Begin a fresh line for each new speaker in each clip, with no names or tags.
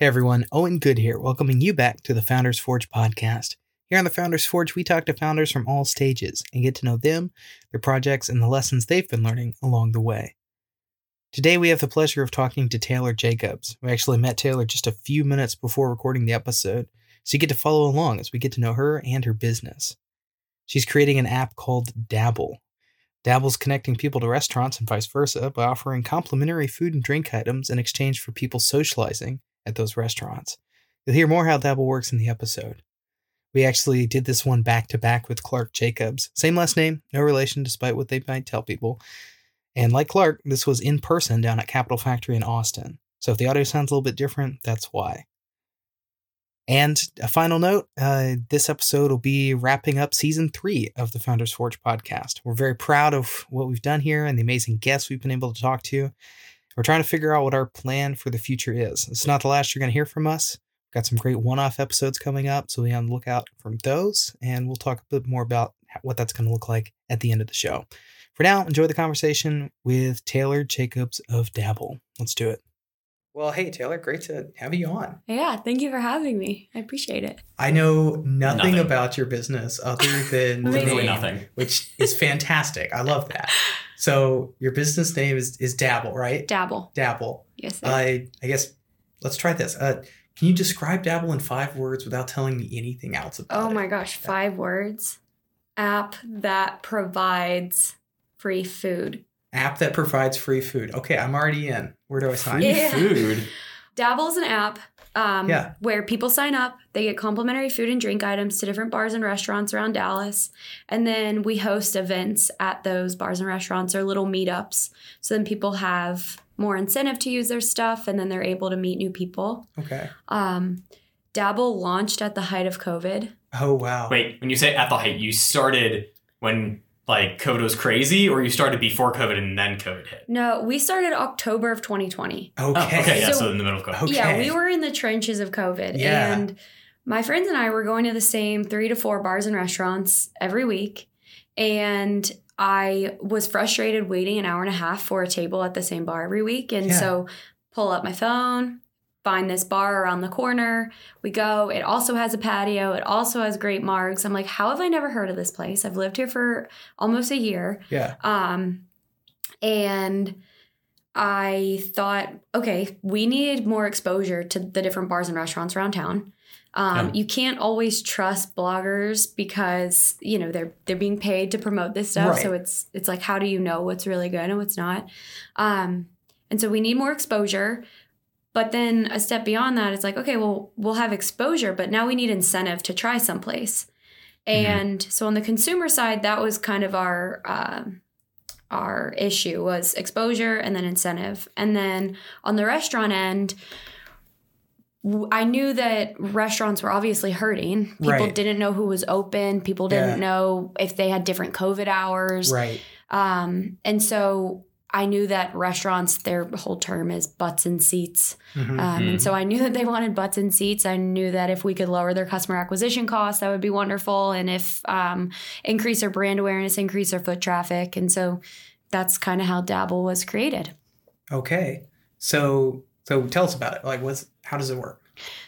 Hey everyone, Owen Goode here, welcoming you back to the Founders Forge podcast. Here on the Founders Forge, we talk to founders from all stages and get to know them, their projects, and the lessons they've been learning along the way. Today, we have the pleasure of talking to Taylor Jacobs. We actually met Taylor just a few minutes before recording the episode, so you get to follow along as we get to know her and her business. She's creating an app called Dabble. Dabble's connecting people to restaurants and vice versa by offering complimentary food and drink items in exchange for people socializing at those restaurants. You'll hear more how Dabble works in the episode. We actually did this one back to back with Clark Jacobs. Same last name, no relation, despite what they might tell people. And like Clark, this was in person down at Capital Factory in Austin. So if the audio sounds a little bit different, that's why. And a final note uh, this episode will be wrapping up season three of the Founders Forge podcast. We're very proud of what we've done here and the amazing guests we've been able to talk to. We're trying to figure out what our plan for the future is. It's not the last you're going to hear from us. We've got some great one off episodes coming up, so be on the lookout from those, and we'll talk a bit more about what that's going to look like at the end of the show. For now, enjoy the conversation with Taylor Jacobs of Dabble. Let's do it. Well, hey, Taylor, great to have you on.
Yeah, thank you for having me. I appreciate it.
I know nothing,
Nothing.
about your business other than the name,
Literally nothing.
which is fantastic. I love that. So, your business name is, is Dabble, right?
Dabble.
Dabble.
Yes. sir.
I I guess let's try this. Uh, can you describe Dabble in five words without telling me anything else about it?
oh
it?
my gosh, five words. App that provides free food.
App that provides free food. Okay, I'm already in. Where do I sign?
Free
Yeah.
food.
Dabble is an app um,
Yeah.
where people sign up. They get complimentary food and drink items to different bars and restaurants around Dallas. And then we host events at those bars and restaurants or little meetups. So then people have more incentive to use their stuff and then they're able to meet new people.
Okay.
Um, Dabble launched at the height of COVID.
Oh wow.
Wait, when you say at the height, you started when like COVID was crazy, or you started before COVID and then COVID hit?
No, we started October of 2020.
Okay.
Oh, okay, yeah,
So-
so, in the middle of COVID.
Okay.
Yeah, we were in the trenches of COVID.
Yeah.
And my friends and I were going to the same three to four bars and restaurants every week. And I was frustrated waiting an hour and a half for a table at the same bar every week. And
Yeah.
so pull up my phone, find this bar around the corner. We go. It also has a patio. It also has great margs. I'm like, how have I never heard of this place? I've lived here for almost a year.
Yeah.
Um, and I thought, okay, we need more exposure to the different bars and restaurants around town. Um,
Yeah.
You can't always trust bloggers because you know they're they're being paid to promote this stuff. So it's it's like how do you know what's really good and what's not? Um, and so we need more exposure. But then a step beyond that, it's like okay, well we'll have exposure, but now we need incentive to try someplace.
Mhm.
And so on the consumer side, that was kind of our um, our issue was exposure and then incentive. And then on the restaurant end, I knew that restaurants were obviously hurting. People
Right.
didn't know who was open. People didn't
Yeah.
know if they had different COVID hours.
Right.
Um, and so I knew that restaurants, their whole term is butts and seats.
Mhm.
Um. And so I knew that they wanted butts and seats. I knew that if we could lower their customer acquisition costs, that would be wonderful. And if um, increase their brand awareness, increase their foot traffic. And so that's kind of how Dabble was created.
Okay. So so tell us about it. Like, what's how does it work?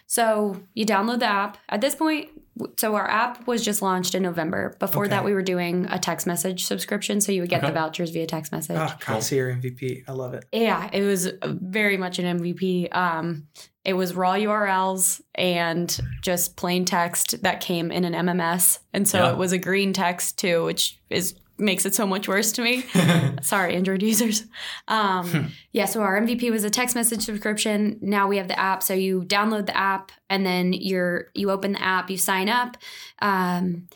So you download the app. At this point, w- so our app was just launched in November. Before that, we were doing a text message subscription. So you would get the vouchers via text message.
Ah, Concierge MVP. I love it.
Yeah, it was very much an MVP. Um, it was raw URLs and just plain text that came in an MMS, and so
Yeah.
it was a green text too, which is makes it so much worse to me. Sorry, Android users. Um,
Hmm.
yeah, so our MVP was a text message subscription. Now we have the app, so you download the app and then you're you open the app, you sign up. Um,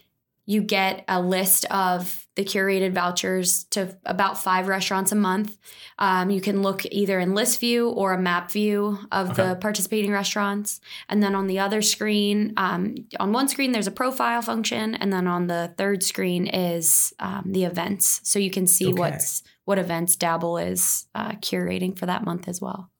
you get a list of the curated vouchers to about five restaurants a month. Um, you can look either in list view or a map view of the participating restaurants. And then on the other screen, um, on one screen, there's a profile function. And then on the third screen is um, the events. So you can see
Okay.
what's what events Dabble is uh, curating for that month as well.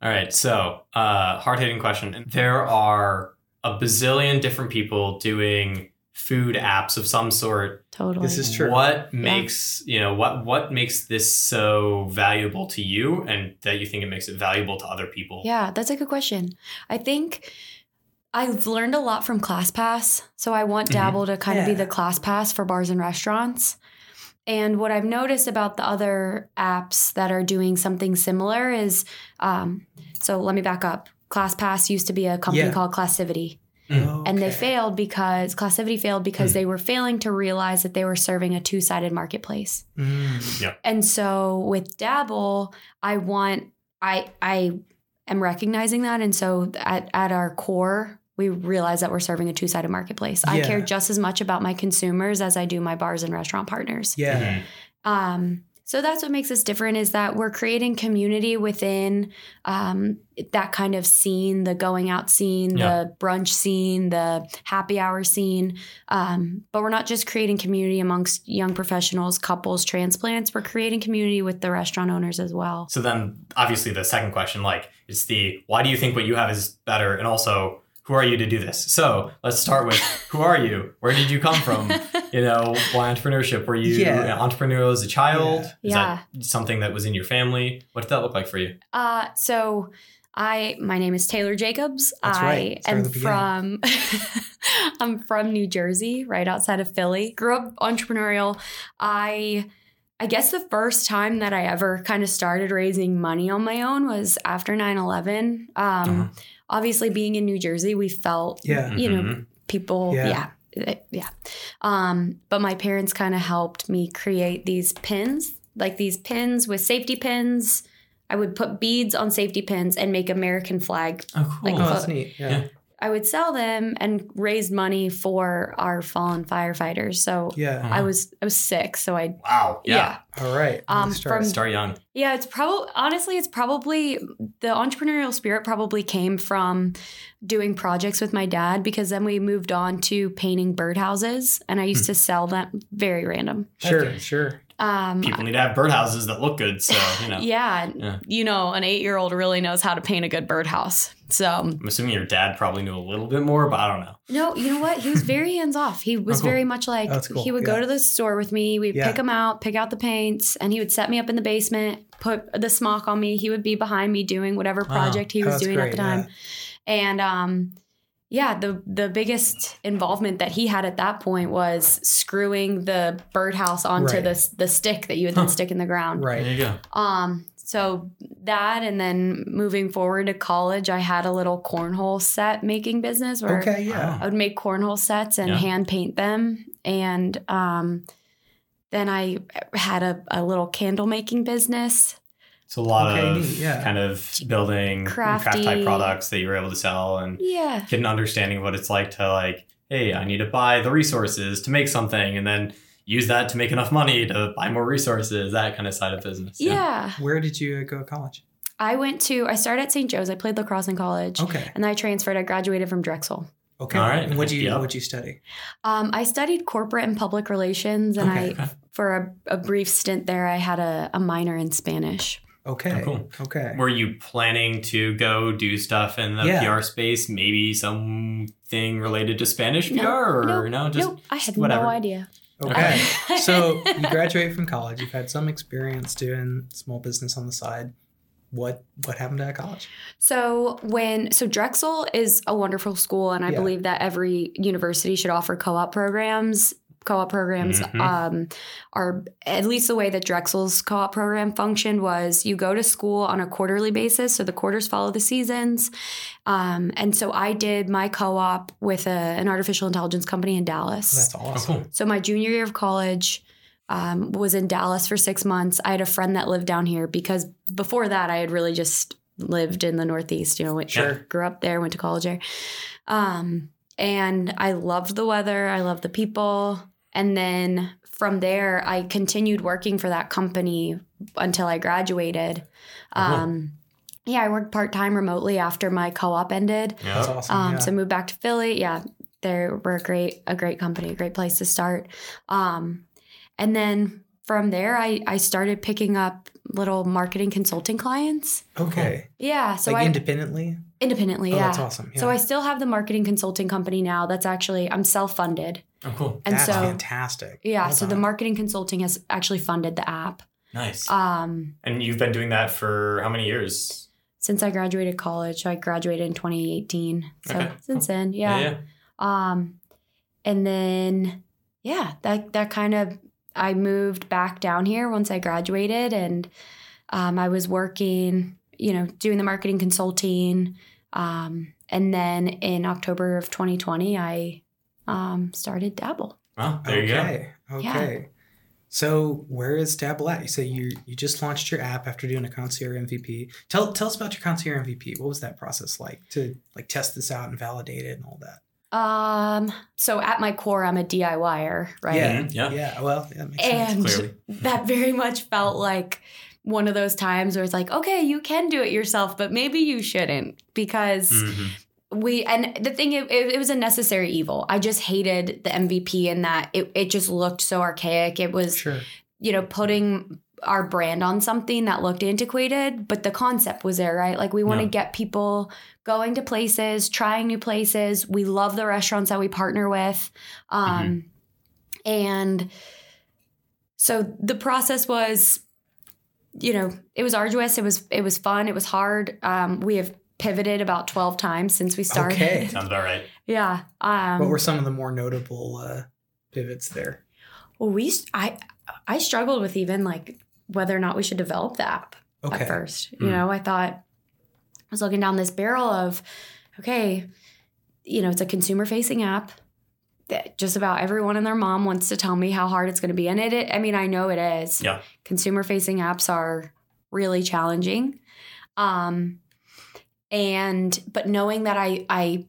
All right, so uh, hard hitting question. There are a bazillion different people doing food apps of some sort.
Totally.
This is true.
What makes you know what what makes this so valuable to you, and that you think it makes it valuable to other people?
Yeah, that's a good question. I think I've learned a lot from ClassPass. So I want
Mhm.
Dabble to kind of be
Yeah.
the ClassPass for bars and restaurants. And what I've noticed about the other apps that are doing something similar is um, so let me back up. ClassPass used to be a company
Yeah.
called Classtivity. And they failed because Classtivity failed because
Hmm.
they were failing to realize that they were serving a two sided marketplace.
Mm.
And so with Dabble, I want I I am recognizing that and so at at our core we realize that we're serving a two-sided marketplace. I care just as much about my consumers as I do my bars and restaurant partners.
Yeah.
Mhm.
Um so that's what makes us different is that we're creating community within um, that kind of scene, the going out scene,
Yeah.
the brunch scene, the happy hour scene. Um, but we're not just creating community amongst young professionals, couples, transplants. We're creating community with the restaurant owners as well.
So then, obviously, the second question, like, is the why do you think what you have is better, and also who are you to do this? So let's start with who are you? Where did you come from? You know, why entrepreneurship? Were you
Yeah.
entrepreneurial as a child?
Yeah.
Is that something that was in your family? What did that look like for you?
Uh, so I my name is Taylor Jacobs.
That's
I
right. Start
am from I'm from New Jersey, right outside of Philly. Grew up entrepreneurial. I I guess the first time that I ever kind of started raising money on my own was after 9/11. Um
Uh-huh.
Obviously being in New Jersey, we felt
Yeah.
you know
Mhm.
people
Yeah.
yeah yeah, yeah. um but my parents kind of helped me create these pins like these pins with safety pins i would put beads on safety pins and make american flag
Oh, cool.
Like,
Oh, that's neat. Yeah.
Yeah.
i would sell them and raise money for our fallen firefighters so
Yeah.
i was i was sick so i
wow. Yeah.
All right.
Um,
start.
from-
Start young.
Yeah, it's probably honestly, it's probably the entrepreneurial spirit probably came from doing projects with my dad because then we moved on to painting birdhouses and I used to sell them very random.
Sure. Sure.
Um,
People need to have birdhouses that look good. So you know.
yeah,
Yeah.
you know, an eight year old really knows how to paint a good birdhouse. So
I'm assuming your dad probably knew a little bit more, but I don't know.
no, you know what? He was very hands off. He was
Oh, cool.
very much like
cool.
he would
Yeah.
go to the store with me. We'd
Yeah.
pick them out, pick out the paints, and he would set me up in the basement, put the smock on me. He would be behind me doing whatever
Wow.
project he
Oh,
was
that's
doing
great,
at the time. And um yeah, the the biggest involvement that he had at that point was screwing the birdhouse onto
Right.
the the stick that you would then stick in the ground.
Right.
There you go.
Um, so that and then moving forward to college, I had a little cornhole set making business where
Okay. Yeah.
I would make cornhole sets and
Yeah.
hand paint them. And um, then I had a, a little candle making business.
So a lot
Okay,
of
neat, yeah.
kind of building craft type products that you were able to sell and
Yeah.
get an understanding of what it's like to like, hey, I need to buy the resources to make something and then use that to make enough money to buy more resources, that kind of side of business.
Yeah.
Where did you go to college?
I went to, I started at St. Joe's. I played lacrosse in college.
Okay.
And then I transferred. I graduated from Drexel.
Okay.
All right.
And what did you
Yep.
what you study?
Um, I studied corporate and public relations, and
Okay.
I, for a, a brief stint there, I had a, a minor in Spanish.
Okay.
Oh, cool.
Okay.
Were you planning to go do stuff in the
Yeah.
PR space? Maybe something related to Spanish
No,
PR or
no,
no? Just
nope, I had
whatever.
no idea.
Okay. so you graduate from college. You've had some experience doing small business on the side. What what happened at college?
So when so Drexel is a wonderful school, and I
Yeah.
believe that every university should offer co-op programs. Co-op programs
Mhm.
um, are at least the way that Drexel's co-op program functioned was you go to school on a quarterly basis, so the quarters follow the seasons. Um, and so I did my co-op with a, an artificial intelligence company in Dallas.
That's
Oh,
awesome.
cool.
So my junior year of college um, was in Dallas for six months. I had a friend that lived down here because before that I had really just lived in the Northeast. You know, went,
Sure.
grew up there, went to college there, um, and I loved the weather. I loved the people, and then from there I continued working for that company until I graduated.
Uh-huh.
Um, yeah, I worked part time remotely after my co-op ended.
That's
Yeah.
awesome.
Um,
yeah.
So moved back to Philly. Yeah, they were a great, a great company, a great place to start. Um, and then from there, I I started picking up little marketing consulting clients.
okay.
Yeah, so
like
I
independently.
independently.
Oh,
yeah.
that's awesome. Yeah.
So I still have the marketing consulting company now. That's actually I'm self funded.
Oh, cool.
And
That's
so-
fantastic.
Yeah,
Well
so the marketing consulting has actually funded the app.
Nice.
Um,
and you've been doing that for how many years?
since I graduated college, so I graduated in 2018. So
Okay,
since then, yeah. Um, and then yeah, that that kind of I moved back down here once I graduated, and um, I was working, you know, doing the marketing consulting. Um, and then in October of 2020, I um, started Dabble.
Well, there you go.
okay. Okay. So where is Dabble at? You say you you just launched your app after doing a concierge MVP. Tell tell us about your concierge MVP. What was that process like to like test this out and validate it and all that?
Um, so at my core, I'm a DIYer, right?
Yeah.
Mhm, yeah.
Yeah. Well, that makes sense.
And
Clearly.
that very much felt like one of those times where it's like, okay, you can do it yourself, but maybe you shouldn't because
Mhm.
We and the thing it, it, was a necessary evil. I just hated the MVP in that it it just looked so archaic. It was
Sure.
you know putting our brand on something that looked antiquated, but the concept was there, right? Like we want to
Yeah.
get people going to places, trying new places. We love the restaurants that we partner with. Um and so the process was you know, it was arduous, it was it was fun, it was hard. Um we have pivoted about 12 times since we started.
Okay.
Sounds about right.
Yeah. Um
what were some of the more notable uh, pivots there?
well we I I struggled with even like whether or not we should develop the app.
Okay.
at first.
Hmm.
You know, I thought I was looking down this barrel of, okay, you know, it's a consumer facing app that just about everyone and their mom wants to tell me how hard it's going to be. And it, it, I mean, I know it is.
Yeah.
Consumer facing apps are really challenging. Um, and, but knowing that I, I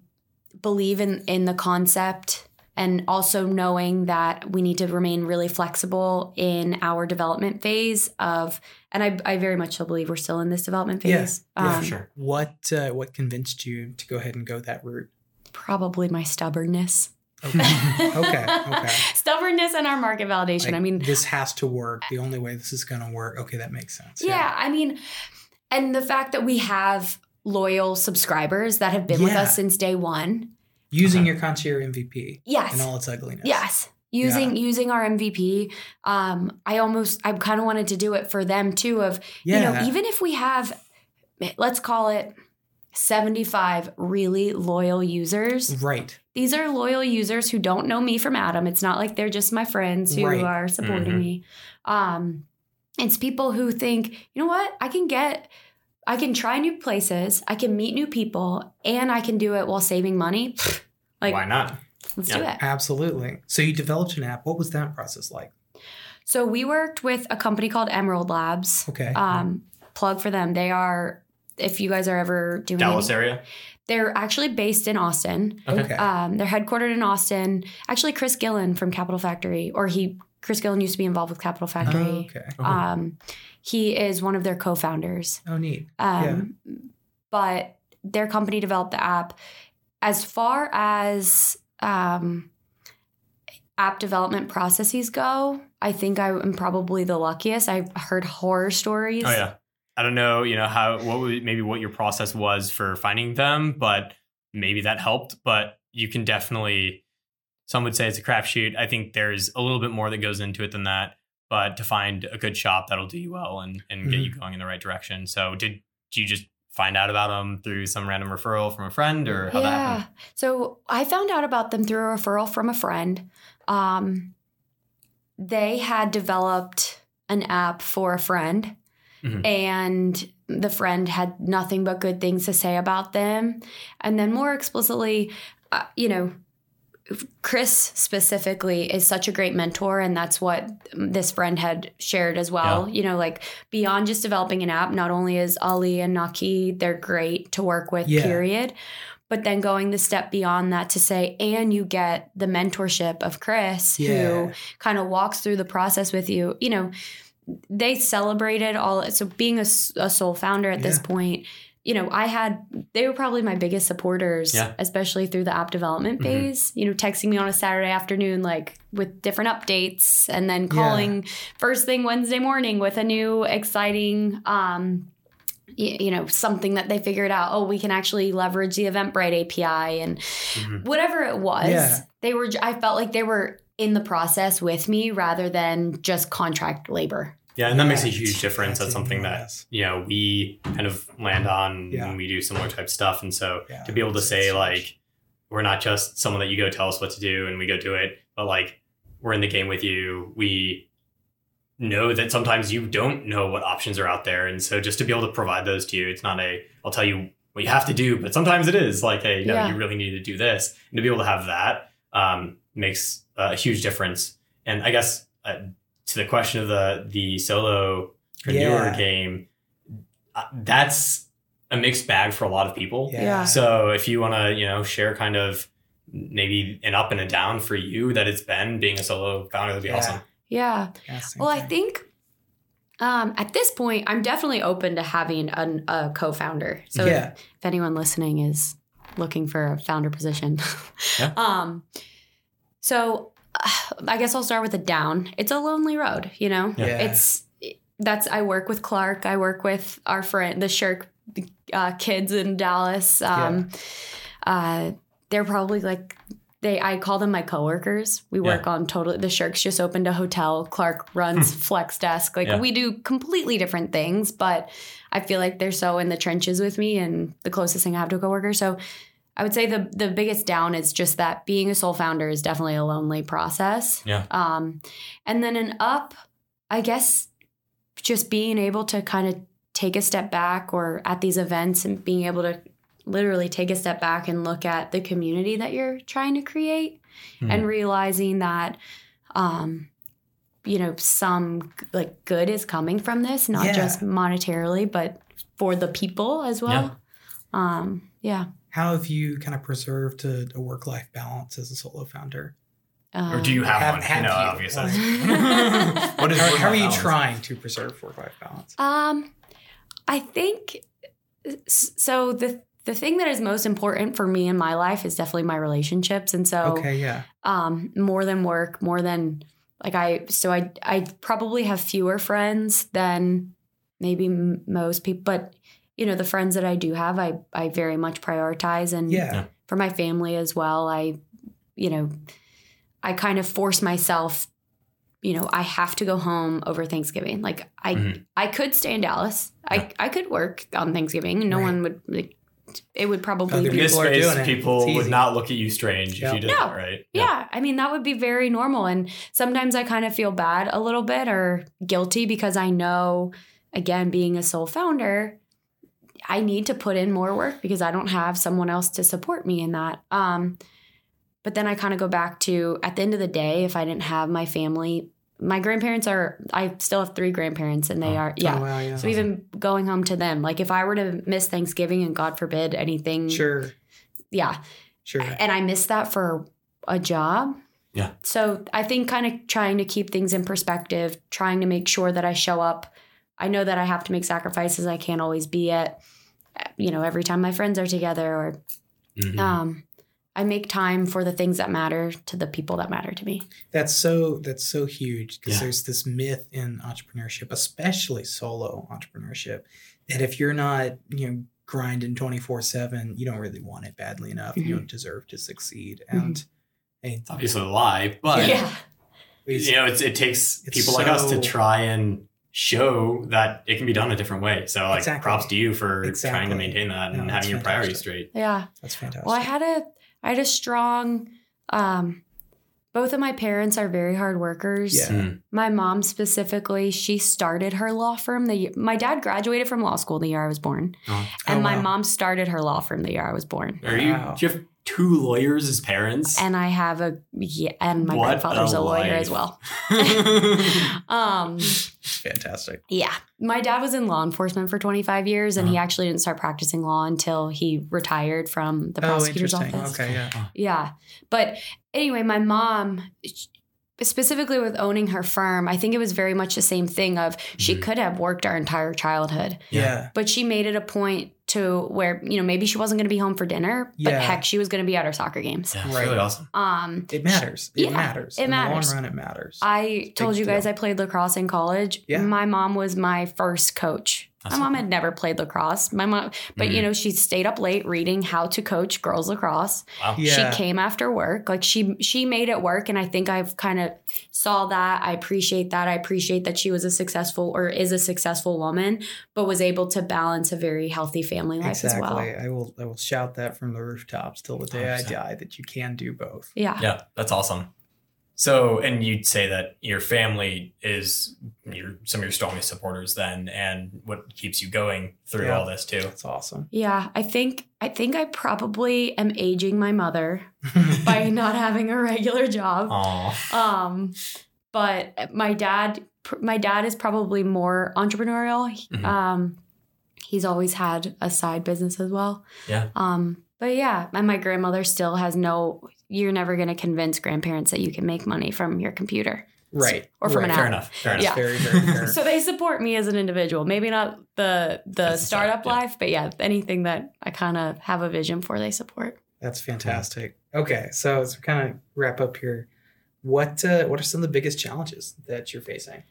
believe in, in the concept and also knowing that we need to remain really flexible in our development phase of and I, I very much so believe we're still in this development phase.
Yeah,
Um,
for sure.
What uh, what convinced you to go ahead and go that route?
Probably my stubbornness.
Okay. okay. Okay.
stubbornness and our market validation.
Like,
I mean,
this has to work. The only way this is going to work. Okay, that makes sense.
yeah, I mean, and the fact that we have loyal subscribers that have been with us since day one.
Using
Okay.
your concierge MVP
Yes.
and all its ugliness.
Yes. Using using our MVP. Um, I almost I kind of wanted to do it for them too of
Yeah.
you know, even if we have let's call it 75 really loyal users.
right.
These are loyal users who don't know me from Adam. It's not like they're just my friends who
Right.
are supporting
Mhm.
me. Um, it's people who think, you know what, I can get, I can try new places, I can meet new people, and I can do it while saving money. Like,
Why not?
let's
Yeah.
do it.
Absolutely. So you developed an app. What was that process like?
So we worked with a company called Emerald Labs.
Okay.
Um, plug for them. They are, if you guys are ever doing
Dallas
any-
area.
they're actually based in Austin.
Okay.
okay.
Um, they're headquartered in Austin. Actually, Chris Gillan from Capital Factory, or he, Chris Gillan used to be involved with Capital
oh,
Factory.
okay.
Oh,
Um, he is one of their co-founders.
Oh, neat.
Um, But their company developed the app. As far as um, app development processes go, I think I am probably the luckiest. I've heard horror stories.
Oh yeah. I don't know, you know, how what would maybe what your process was for finding them, but maybe that helped. But you can definitely some would say it's a crapshoot. I think there's a little bit more that goes into it than that. But to find a good shop that'll do you well and, and get you going in the right direction. So did, you just find out about them through some random referral from a friend or how that happened?
So I found out about them through a referral from a friend. Um, they had developed an app for a friend,
Mhm.
and the friend had nothing but good things to say about them. And then, more explicitly, uh, you know, Chris specifically is such a great mentor, and that's what this friend had shared as well. You know, like beyond just developing an app, not only is Ali and Naki, they're great to work with,
Yeah.
period. But then going the step beyond that to say, and you get the mentorship of Chris,
Yeah.
who kind of walks through the process with you. You know, they celebrated all. So being a sole founder at this point, you know, I had they were probably my biggest supporters,
Yeah.
especially through the app development
Mhm.
phase. You know, texting me on a Saturday afternoon, like with different updates, and then calling first thing Wednesday morning with a new exciting um, y- you know something that they figured out oh we can actually leverage the eventbrite api and
Mhm.
whatever it was
Yeah.
they were i felt like they were in the process with me rather than just contract labor
Yeah, and that makes a huge difference. That's
That's
something that you know we kind of land on
Yeah.
when we do similar type stuff. And so
Yeah,
to be able to say like we're not just someone that you go tell us what to do and we go do it, but like we're in the game with you. We know that sometimes you don't know what options are out there, and so just to be able to provide those to you, it's not a I'll tell you what you have to do, but sometimes it is like hey, no,
Yeah.
you really need to do this, and to be able to have that um, makes a huge difference. And I guess uh, to the question of the the solo
Yeah.
game, uh, that's a mixed bag for a lot of people.
Yeah.
Yeah.
So if you want to, you know, share kind of maybe an up and a down for you that it's been being a solo founder, that'd be
Yeah.
awesome.
yeah
Yeah, same
Well, I think um, at this point, I'm definitely open to having an, a co-founder. So
yeah.
if, if anyone listening is looking for a founder position,
Yeah.
um, so I guess I'll start with a down. It's a lonely road, you know.
Yeah.
Yeah.
It's that's I work with Clark. I work with our friend the Shirk uh, kids in Dallas. Um, uh, they're probably like they. I call them my coworkers. We work on totally. The Shirks just opened a hotel. Clark runs Flex Desk. Like
Yeah.
we do completely different things, but I feel like they're so in the trenches with me and the closest thing I have to a coworker. So. I would say the the biggest down is just that being a sole founder is definitely a lonely process.
Yeah.
Um, and then an up, I guess, just being able to kind of take a step back or at these events and being able to literally take a step back and look at the community that you're trying to create
Hmm.
and realizing that um you know some like good is coming from this not
Yeah.
just monetarily but for the people as well um yeah
How have you kind of preserved a, a work life balance as a solo founder?
Or do you
Um,
have,
Have-
one?
have
no,
you?
obviously. What is
how,
work-life
how are you
balance?
trying to preserve work life balance?
Um, I think so. The the thing that is most important for me in my life is definitely my relationships, and so
Okay, yeah.
um, more than work, more than like I. So I I probably have fewer friends than maybe m- most people, but you know the friends that I do have, I I very much prioritize, and
Yeah.
Yeah.
for my family as well. I, you know, I kind of force myself. You know, I have to go home over Thanksgiving. Like I,
Mhm.
I could stay in Dallas.
Yeah.
I, I could work on Thanksgiving. No
Right.
one would. Like, it would probably
Other
be.
this
People
space,
doing it.
people would not look at you strange
Yeah.
if you did
No.
that, right?
Yeah, I mean that would be very normal, and sometimes I kind of feel bad a little bit or guilty because I know, again, being a sole founder, I need to put in more work because I don't have someone else to support me in that. Um, but then I kind of go back to at the end of the day, if I didn't have my family, my grandparents are. I still have three grandparents, and they
Oh.
are yeah.
Oh, wow, yeah.
So even going home to them, like if I were to miss Thanksgiving and God forbid anything,
Sure.
yeah,
Sure.
and I missed that for a job.
Yeah.
So I think kind of trying to keep things in perspective, trying to make sure that I show up. I know that I have to make sacrifices. I can't always be at, you know, every time my friends are together or
Mhm.
um, I make time for the things that matter to the people that matter to me.
That's so that's so huge because
Yeah.
there's this myth in entrepreneurship, especially solo entrepreneurship, that if you're not, you know, grinding 24/7, you don't really want it badly enough.
Mhm.
You don't deserve to succeed.
Mhm.
And hey,
It's obviously a lie, but
yeah.
you know, it's, it takes
It's
people like us to try and show that it can be done a different way. So, like,
Exactly.
props to you for trying to maintain that
No,
and having your priorities straight.
Yeah.
that's fantastic.
Well, I had a I had a strong um both of my parents are very hard workers.
Yeah.
Mm.
My mom specifically, she started her law firm the year my dad graduated from law school the year I was born.
Oh.
And
Oh,
my
wow.
mom started her law firm the year I was born.
Are you,
Wow.
do you have two lawyers as parents?
And I have a yeah, and my
What
grandfather's
a
a, lawyer
life.
as well. um
fantastic.
yeah. My dad was in law enforcement for 25 years and he
Uh-huh.
actually didn't start practicing law until he retired from the
Oh,
prosecutor's
interesting.
office.
Okay, yeah.
Yeah. But anyway, my mom specifically with owning her firm, I think it was very much the same thing of she
Mhm.
could have worked our entire childhood,
Yeah.
but she made it a point to where you know maybe she wasn't going to be home for dinner, but
Yeah.
heck, she was going to be at her soccer games.
Yeah,
Right.
really awesome.
Um,
It matters. It
Yeah,
matters.
it
In
matters.
the long run, it matters.
I told you guys
deal.
I played lacrosse in college.
Yeah.
My mom was my first coach.
That's
my mom
so
had never played lacrosse. My mom, but you
Mhm.
know, she stayed up late reading how to coach girls lacrosse.
Wow.
Yeah.
She came after work. Like she she made it work and I think I've kind of saw that. I appreciate that. I appreciate that she was a successful or is a successful woman, but was able to balance a very healthy family life
exactly.
as well.
I will. I will shout that from the rooftops till the day I
100%.
die that you can do both.
Yeah.
Yeah, that's awesome. So, and you'd say that your family is your some of your strongest supporters then, and what keeps you going through
Yeah.
all this too.
That's awesome.
Yeah, I think I think I probably am aging my mother by not having a regular job.
Aw.
Um, but my dad, my dad is probably more entrepreneurial.
Mhm.
Um, he's always had a side business as well.
Yeah.
Um, but yeah, and my grandmother still has no. You're never going to convince grandparents that you can make money from your computer.
right.
Or from
right.
an
Fair
app.
enough. Fair enough.
Yeah.
Very, very fair.
So they support me as an individual. Maybe not the the
That's the start,
startup
yeah.
life, but yeah, anything that I kind of have a vision for, they support.
That's fantastic. Okay, so as we kind of wrap up here, what uh, what are some of the biggest challenges that you're facing?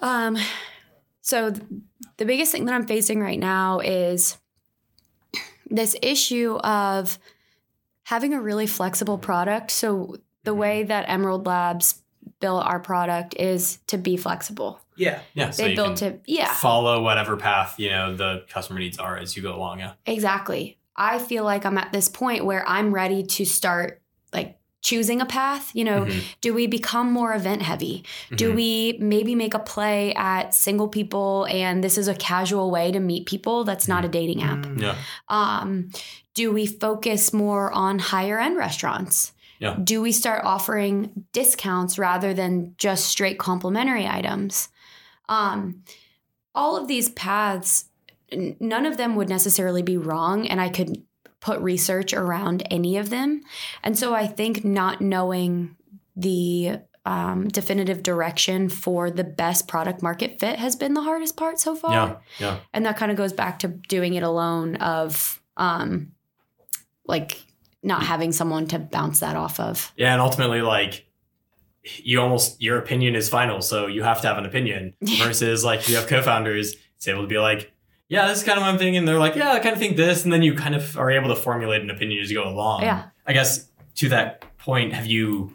Um, so th- the biggest thing that I'm facing right now is this issue of having a really flexible product. So the
Mhm.
way that Emerald Labs built our product is to be flexible.
Yeah,
Yeah.
They
you
built
can
to yeah,
follow whatever path you know the customer needs are as you go along. Yeah.
exactly. I feel like I'm at this point where I'm ready to start like choosing a path, you know,
Mhm.
do we become more event heavy? Do
Mhm.
we maybe make a play at single people and this is a casual way to meet people that's not a dating app?
Mm,
Yeah.
Um, do we focus more on higher end restaurants?
Yeah.
Do we start offering discounts rather than just straight complimentary items? Um, all of these paths, none of them would necessarily be wrong, and I could put research around any of them. And so I think not knowing the um, definitive direction for the best product market fit has been the hardest part so far
Yeah. Yeah.
and that kind of goes back to doing it alone of um like not having someone to bounce that off of
Yeah. And ultimately, like, you almost your opinion is final, so you have to have an opinion. Versus like you have co-founders, it's able to be like, yeah, this is kind of what I'm thinking. They're like, yeah, I kind of think this, and then you kind of are able to formulate an opinion as you go along.
yeah
I guess to that point, have you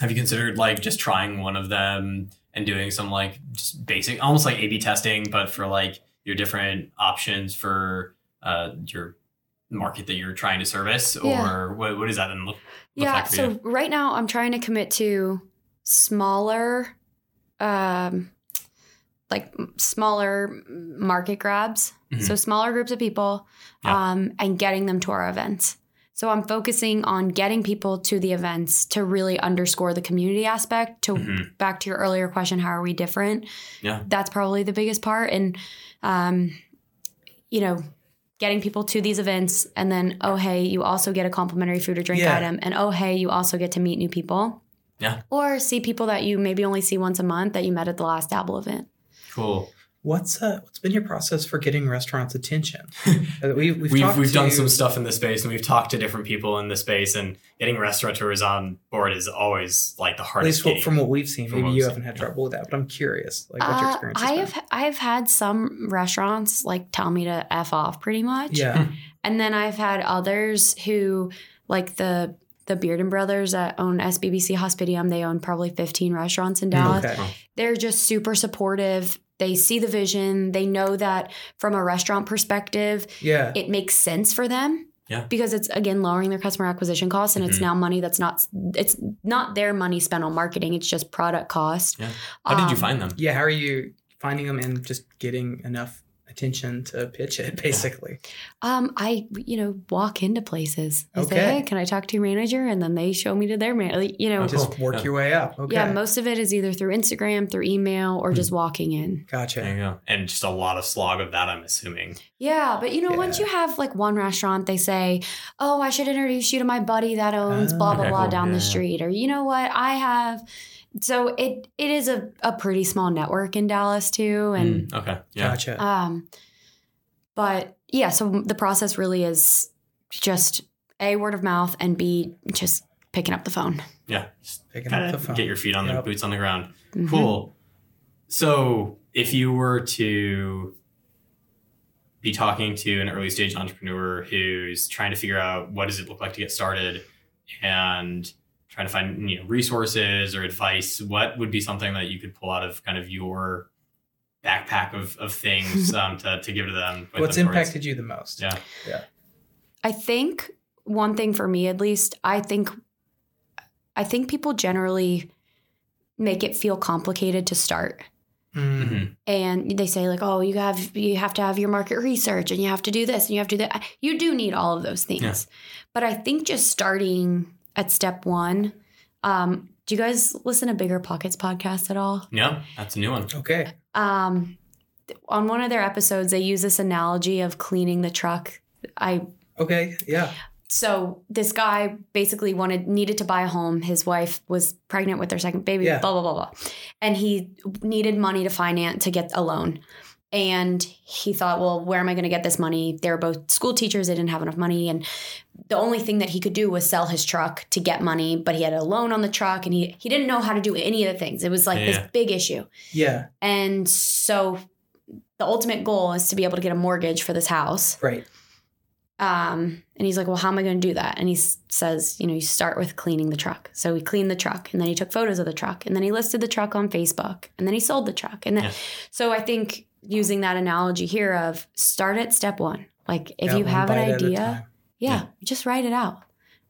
have you considered like just trying one of them and doing some like just basic, almost like A/B testing, but for like your different options for uh, your market that you're trying to service,
Yeah.
or what, what does that then look? look
yeah
like
so
you?
right now i'm trying to commit to smaller um like smaller market grabs
Mhm.
so smaller groups of people
Yeah.
um and getting them to our events so i'm focusing on getting people to the events to really underscore the community aspect to
Mhm.
back to your earlier question how are we different
Yeah.
that's probably the biggest part and um you know getting people to these events and then oh hey you also get a complimentary food or drink
Yeah.
item and oh hey you also get to meet new people
Yeah.
or see people that you maybe only see once a month that you met at the last dabble event
Cool.
What's uh, what's been your process for getting restaurants' attention? Uh, we, we've
We've we've, done
to-
some stuff in the space, and we've talked to different people in the space, and getting restaurateurs on board is always like the hardest.
At
hardest.
least what, from what we've seen.
From
Maybe you
we've
haven't had
seen, yeah.
trouble with that, but I'm curious. Like, what's your
Uh,
experience?
I have
been?
I have had some restaurants like tell me to f off pretty much
Yeah.
and then I've had others who like the the Bearden brothers that own SBBC Hospitium they own probably 15 restaurants in Dallas
Okay.
they're just super supportive. They see the vision. They know that from a restaurant perspective,
Yeah.
it makes sense for them.
Yeah.
Because it's again lowering their customer acquisition costs and it's
Mhm.
now money that's not it's not their money spent on marketing, it's just product cost.
Yeah. How did you
Um,
find them?
yeah. How are you finding them and just getting enough attention to pitch it, basically?
Um, I you know walk into places. I
Okay.
say, hey, can I talk to your manager? And then they show me to their man. You know,
Oh,
Just
cool.
work
Yeah.
your way up. Okay.
yeah. Most of it is either through Instagram, through email, or
Hmm.
just walking in.
Gotcha.
There you go. And just a lot of slog of that, I'm assuming.
Yeah, but you know, once you have like one restaurant, they say, "Oh, I should introduce you to my buddy that owns blah blah
Okay,
blah
cool.
down the
Yeah, yeah.
street," or you know what, I have. So it it is a, a pretty small network in Dallas too, and
Mm, okay. Yeah.
Gotcha.
um, but yeah, so the process really is just a word of mouth and b just picking up the phone.
Yeah. Just
Picking
kinda
up the phone.
Get your feet on the boots on the ground.
Mhm.
Cool. So, if you were to be talking to an early stage entrepreneur who's trying to figure out what does it look like to get started and trying to find you know resources or advice, what would be something that you could pull out of kind of your backpack of, of things um, to, to give to them?
What's
them towards-
impacted you the most?
Yeah.
I think one thing for me at least, I think I think people generally make it feel complicated to start.
Mm.
Mhm.
And they say like, "Oh, you have you have to have your market research and you have to do this and you have to do that." You do need all of those things.
Yeah.
But I think just starting at step 1 um do you guys listen to Bigger Pockets podcast at all?
Yeah, that's a new one.
Okay.
Um on one of their episodes they use this analogy of cleaning the truck. I
Okay. Yeah.
so this guy basically wanted needed to buy a home his wife was pregnant with their second baby
Yeah.
blah blah blah blah and he needed money to finance to get a loan and he thought well where am i going to get this money they were both school teachers they didn't have enough money and the only thing that he could do was sell his truck to get money but he had a loan on the truck and he he didn't know how to do any of the things it was like
Yeah.
this big issue
Yeah.
and so the ultimate goal is to be able to get a mortgage for this house
Right.
um, and he's like, well, how am I going to do that? And he s- says, you know, you start with cleaning the truck. So he cleaned the truck and then he took photos of the truck and then he listed the truck on Facebook and then he sold the truck. And then,
Yeah.
so I think using that analogy here of start at step one. Like if
Yeah,
you have an
bite at a
idea,
time.
yeah, just write it out.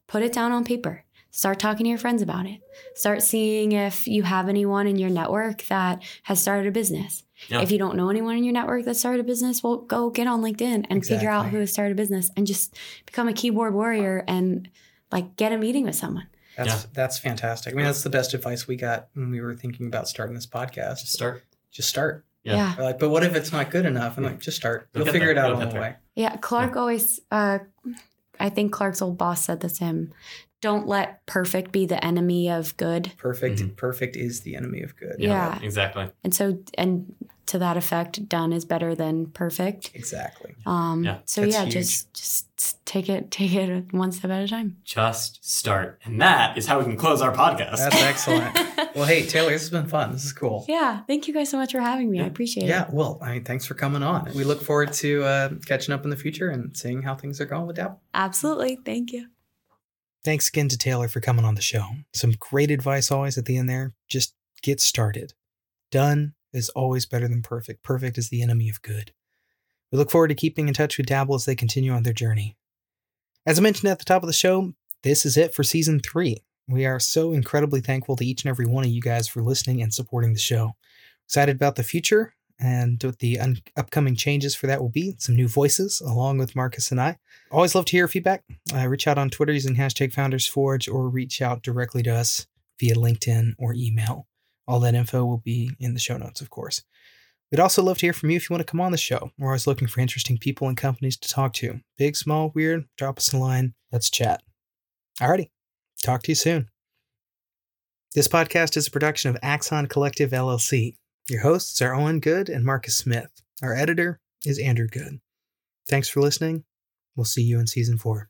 Put it down on paper. Start talking to your friends about it. Start seeing if you have anyone in your network that has started a business.
Yeah.
If you don't know anyone in your network that started a business, well, go get on LinkedIn and figure out who has started a business and just become a keyboard warrior and like get a meeting with someone.
That's
Yeah.
that's fantastic. I mean, that's the best advice we got when we were thinking about starting this podcast.
Just start.
Just start.
Yeah.
Yeah.
Like, but what if it's not good enough? I'm like, just start.
You'll
You'll figure
there.
it out
You'll
along
get
the
there.
way.
Yeah. Clark always, uh, I think Clark's old boss said this to him don't let perfect be the enemy of good.
Perfect.
Mhm.
Perfect is the enemy of good.
Yeah.
Exactly.
And so, and to that effect, done is better than perfect.
Exactly.
Um,
Yeah,
so
that's
yeah,
huge.
just just take it take it one step at a time.
Just start. And that is how we can close our podcast.
That's excellent. Well, hey Taylor, this has been fun. This is cool.
yeah, thank you guys so much for having me. I appreciate
Yeah,
it. Yeah.
Well, I mean, thanks for coming on. We look forward to uh, catching up in the future and seeing how things are going with Dabble.
Absolutely. Thank you.
Thanks again to Taylor for coming on the show. Some great advice always at the end there. Just get started. Done is always better than perfect. Perfect is the enemy of good. We look forward to keeping in touch with Dabble as they continue on their journey. As I mentioned at the top of the show, this is it for season three. We are so incredibly thankful to each and every one of you guys for listening and supporting the show. Excited about the future and what the un- upcoming changes for that will be. Some new voices along with Marcus and I. Always love to hear feedback. Uh, reach out on Twitter using hashtag FoundersForge or reach out directly to us via LinkedIn or email. All that info will be in the show notes, of course. We'd also love to hear from you if you want to come on the show. We're always looking for interesting people and companies to talk to. Big, small, weird, drop us a line. Let's chat. Alrighty. Talk to you soon. This podcast is a production of Axon Collective LLC. Your hosts are Owen Goode and Marcus Smith. Our editor is Andrew Goode. Thanks for listening. We'll see you in season four.